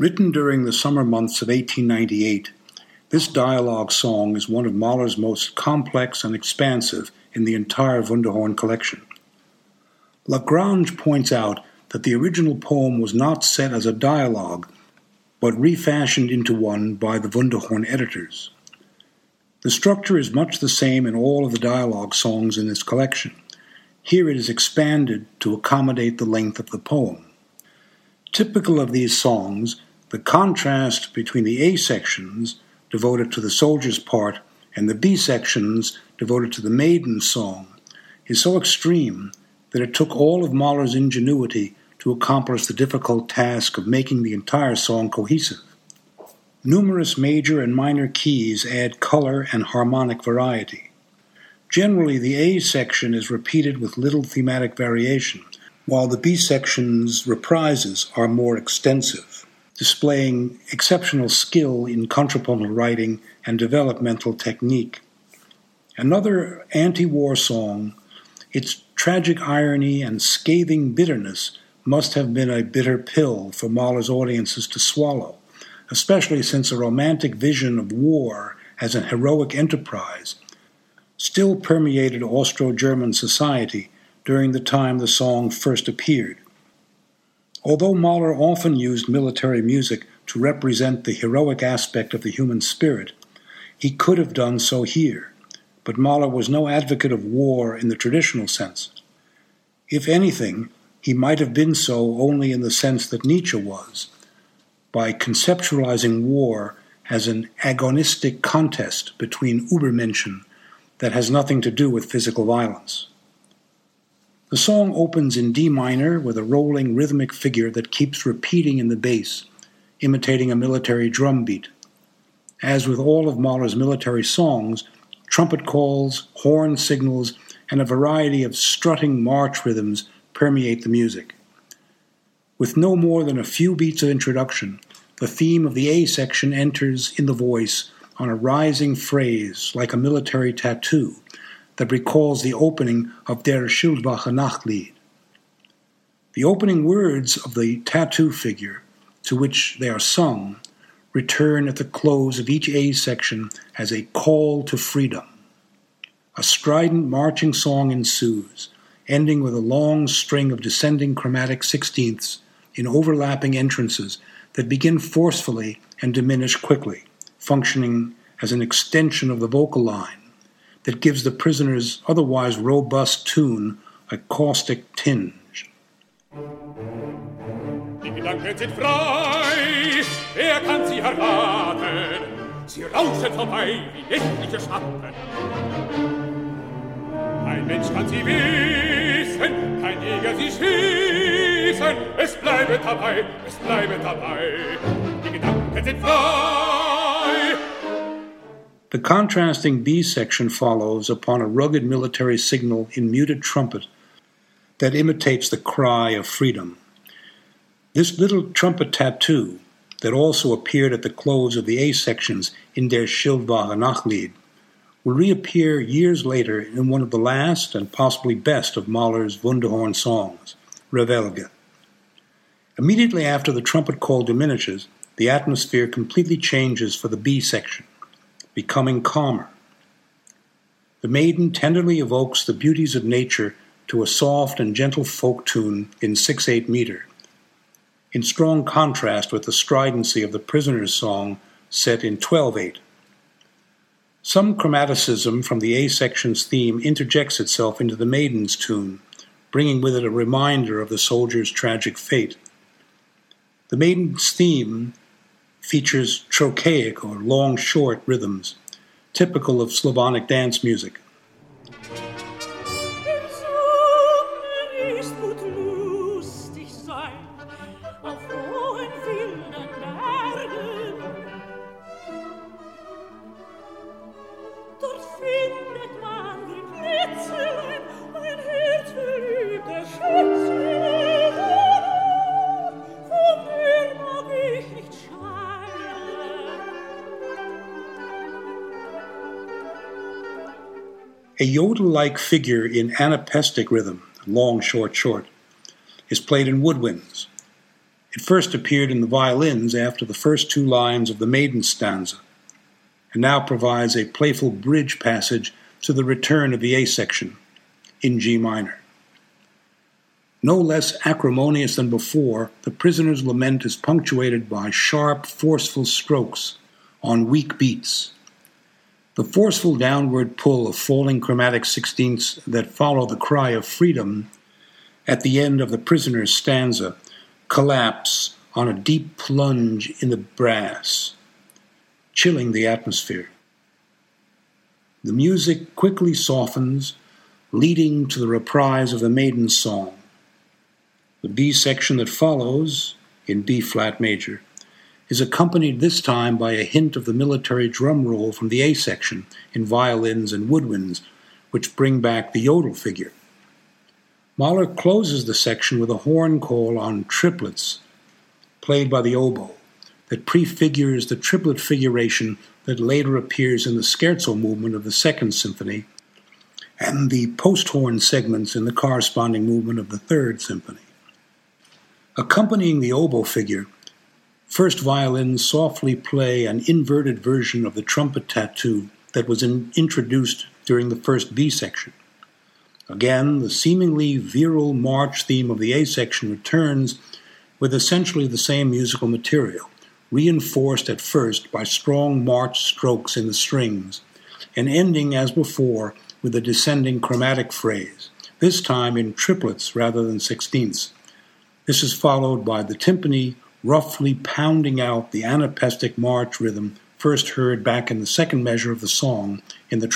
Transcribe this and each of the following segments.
Written during the summer months of 1898, this dialogue song is one of Mahler's most complex and expansive in the entire Wunderhorn collection. La Grange points out that the original poem was not set as a dialogue, but refashioned into one by the Wunderhorn editors. The structure is much the same in all of the dialogue songs in this collection. Here it is expanded to accommodate the length of the poem. Typical of these songs, the contrast between the A sections, devoted to the soldier's part, and the B sections, devoted to the maiden's song, is so extreme that it took all of Mahler's ingenuity to accomplish the difficult task of making the entire song cohesive. Numerous major and minor keys add color and harmonic variety. Generally, the A section is repeated with little thematic variation, while the B section's reprises are more extensive, displaying exceptional skill in contrapuntal writing and developmental technique. Another anti war song, its tragic irony and scathing bitterness must have been a bitter pill for Mahler's audiences to swallow, especially since a romantic vision of war as an heroic enterprise still permeated Austro German society during the time the song first appeared. Although Mahler often used military music to represent the heroic aspect of the human spirit, he could have done so here, but Mahler was no advocate of war in the traditional sense. If anything, he might have been so only in the sense that Nietzsche was, by conceptualizing war as an agonistic contest between Übermenschen that has nothing to do with physical violence. The song opens in D minor with a rolling rhythmic figure that keeps repeating in the bass, imitating a military drum beat. As with all of Mahler's military songs, trumpet calls, horn signals, and a variety of strutting march rhythms permeate the music. With no more than a few beats of introduction, the theme of the A section enters in the voice on a rising phrase like a military tattoo that recalls the opening of Der Schildwache Nachtlied. The opening words of the tattoo figure, to which they are sung, return at the close of each A section as a call to freedom. A strident marching song ensues, ending with a long string of descending chromatic sixteenths in overlapping entrances that begin forcefully and diminish quickly, functioning as an extension of the vocal line that gives the prisoner's otherwise robust tune a caustic tinge. Die Gedanken sind frei, wer kann sie erraten? Sie rauschen vorbei wie nächtliche Schatten. Kein Mensch kann sie wissen, kein Jäger sie schießen. Es bleibe dabei, es bleibe dabei. Die Gedanken sind frei. The contrasting B section follows upon a rugged military signal in muted trumpet that imitates the cry of freedom. This little trumpet tattoo, that also appeared at the close of the A sections in Der Schildwache Nachtlied, will reappear years later in one of the last and possibly best of Mahler's Wunderhorn songs, Revelge. Immediately after the trumpet call diminishes, the atmosphere completely changes for the B section, becoming calmer. The maiden tenderly evokes the beauties of nature to a soft and gentle folk tune in 6 8 meter, in strong contrast with the stridency of the prisoner's song set in 12 8. Some chromaticism from the A section's theme interjects itself into the maiden's tune, bringing with it a reminder of the soldier's tragic fate. The maiden's theme features trochaic or long short rhythms, typical of Slavonic dance music. A yodel like figure in anapestic rhythm, long, short, short, is played in woodwinds. It first appeared in the violins after the first two lines of the maiden stanza, and now provides a playful bridge passage to the return of the A section in G minor. No less acrimonious than before, the prisoner's lament is punctuated by sharp, forceful strokes on weak beats. The forceful downward pull of falling chromatic sixteenths that follow the cry of freedom at the end of the prisoner's stanza collapse on a deep plunge in the brass, chilling the atmosphere. The music quickly softens, leading to the reprise of the maiden's song. The B section that follows, in B flat major, is accompanied this time by a hint of the military drum roll from the A section in violins and woodwinds, which bring back the yodel figure. Mahler closes the section with a horn call on triplets, played by the oboe, that prefigures the triplet figuration that later appears in the scherzo movement of the Second Symphony and the post horn segments in the corresponding movement of the Third Symphony. Accompanying the oboe figure, first violins softly play an inverted version of the trumpet tattoo that was in, introduced during the first B section. Again, the seemingly virile march theme of the A section returns with essentially the same musical material, reinforced at first by strong march strokes in the strings, and ending as before with a descending chromatic phrase, this time in triplets rather than sixteenths. This is followed by the timpani roughly pounding out the anapestic march rhythm first heard back in the second measure of the song in the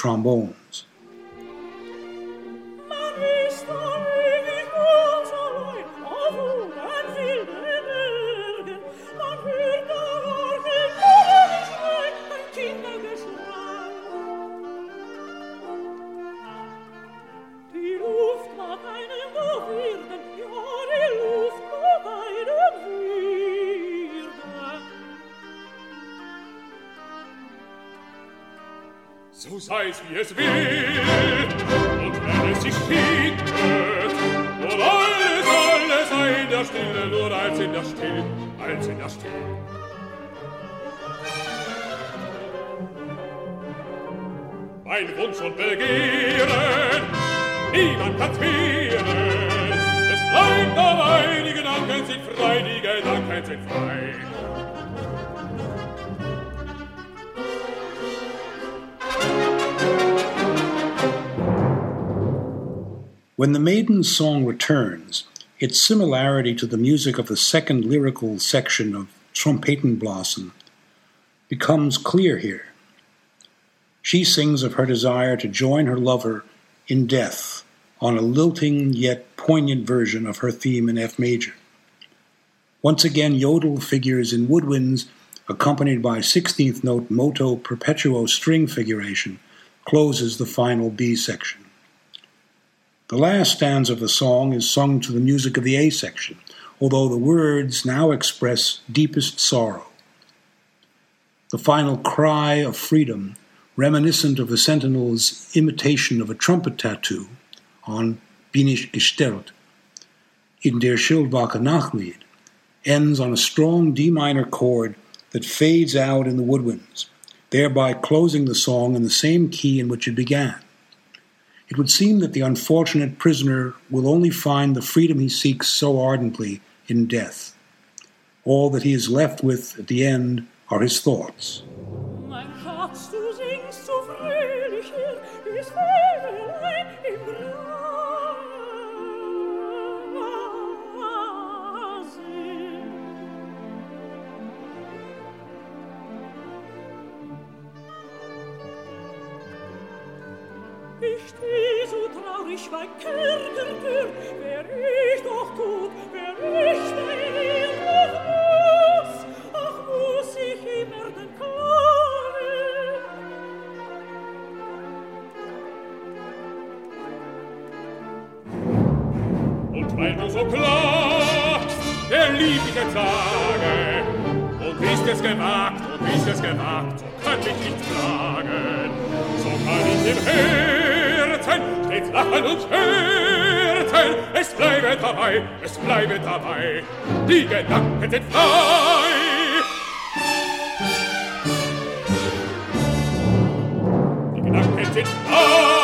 trombones. sei's wie es will und wenn es sich findet und alles, alles sei in der Stille nur als in der Stille als in der Stille. Mein Wunsch und Begehren niemand kann's wehren es bleibt dabei die Gedanken sind frei die Gedanken sind frei When the maiden's song returns, its similarity to the music of the second lyrical section of Trompetenblasen becomes clear here. She sings of her desire to join her lover in death on a lilting yet poignant version of her theme in F major. Once again, yodel figures in woodwinds, accompanied by 16th note moto perpetuo string figuration, closes the final B section. The last stanza of the song is sung to the music of the A section, although the words now express deepest sorrow. The final cry of freedom, reminiscent of the sentinel's imitation of a trumpet tattoo on Bin ich gestellt in Der Schildwache Nachtlied, ends on a strong D minor chord that fades out in the woodwinds, thereby closing the song in the same key in which it began. It would seem that the unfortunate prisoner will only find the freedom he seeks so ardently in death. All that he is left with at the end are his thoughts. Ich steh so traurig bei Kerkertür, wär ich doch gut, wär ich bei ihr, doch muss, ach muss ich immer den Karren. Und weil du so klagst, der liebliche Tage, und bist es gewagt, und bist es gewagt, so kann ich nicht klagen, so kann ich im Herzen Herzen, stets lachen und scherzen, es bleibe dabei, es bleibe dabei, die Gedanken sind frei. Die Gedanken sind frei.